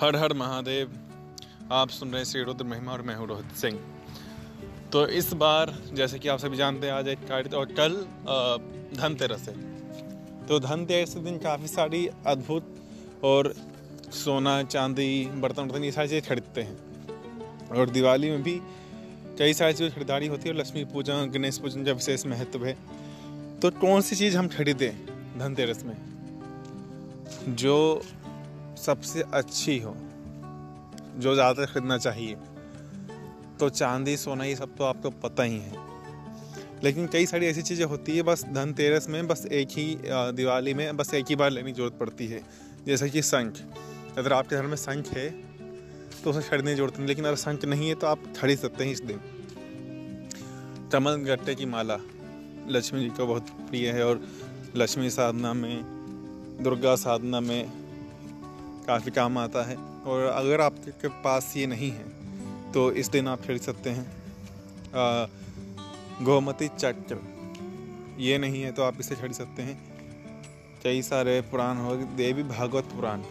हर हर महादेव, आप सुन रहे हैं श्री रुद्र महिमा और मैं हूँ रोहित सिंह। तो इस बार, जैसे कि आप सभी जानते हैं, आज एक कार्य और कल धनतेरस है। तो धनतेरस के दिन काफ़ी सारी अद्भुत और सोना, चांदी, बर्तन वर्तन, ये सारी चीज़ें खरीदते हैं। और दिवाली में भी कई सारी चीज़ें खरीदारी होती है और लक्ष्मी पूजा गणेश पूजन का विशेष महत्व है। तो कौन सी चीज़ हम खरीदें धनतेरस में? जो सबसे अच्छी हो, जो ज़्यादातर खरीदना चाहिए। तो चांदी, सोना, ये सब तो आपको पता ही है। लेकिन कई सारी ऐसी चीज़ें होती है, बस धनतेरस में बस एक ही दिवाली में बस एक ही बार लेने की ज़रूरत पड़ती है। जैसे कि शंख, अगर आपके घर में शंख है तो उसे खरीदने की ज़रूरत नहीं। लेकिन अगर शंख नहीं है तो आप खरीद सकते हैं इस दिन। चमन गट्टे की माला, लक्ष्मी जी को बहुत प्रिय है। और लक्ष्मी साधना में, दुर्गा साधना में काफ़ी काम आता है और अगर आपके पास ये नहीं है तो इस दिन आप खरीद सकते हैं गोमती चक्र ये नहीं है तो आप इसे खरीद सकते हैं। कई सारे पुराण हो, देवी भागवत पुराण।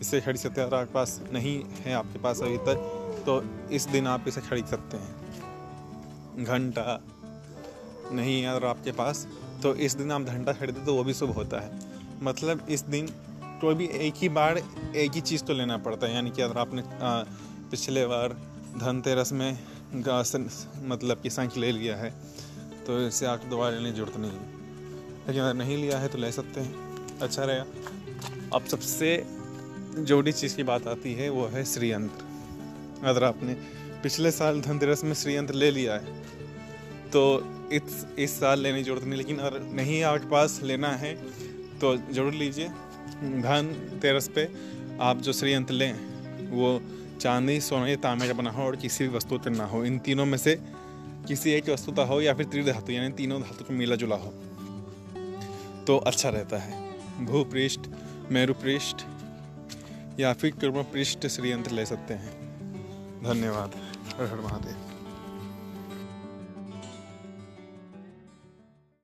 इसे खरीद सकते हैं, अगर आपके पास नहीं है, आपके पास अभी तक तो इस दिन आप इसे खरीद सकते हैं। घंटा नहीं है अगर आपके पास तो इस दिन आप घंटा खरीदे तो वो भी शुभ होता है। मतलब इस दिन कोई भी एक ही बार एक ही चीज़ तो लेना पड़ता है, यानी कि अगर आपने पिछले बार धनतेरस में मतलब कि संख ले लिया है तो इसे आपको दोबारा लेने की ज़रूरत नहीं। है लेकिन अगर नहीं लिया है तो ले सकते हैं। अच्छा रहेगा अब सबसे जोड़ी चीज़ की बात आती है, वो है श्रीयंत्र। अगर आपने पिछले साल धनतेरस में श्रीयंत्र ले लिया है तो इस इस साल लेने की ज़रूरत नहीं। लेकिन अगर नहीं आपके पास लेना है तो ज़रूर लीजिए। धन, तेरस पे आप जो श्रीयंत्र लें, वो चांदी, सोना, तांबे का बना हो और किसी भी वस्तु का ना हो, इन तीनों में से किसी एक वस्तु का हो या फिर त्रिधातु यानी तीनों धातु का मिला जुला हो तो अच्छा रहता है। भूपृष्ठ, मेरुपृष्ठ या फिर कर्म पृष्ठ श्रीयंत्र ले सकते हैं। धन्यवाद। हर हर महादेव।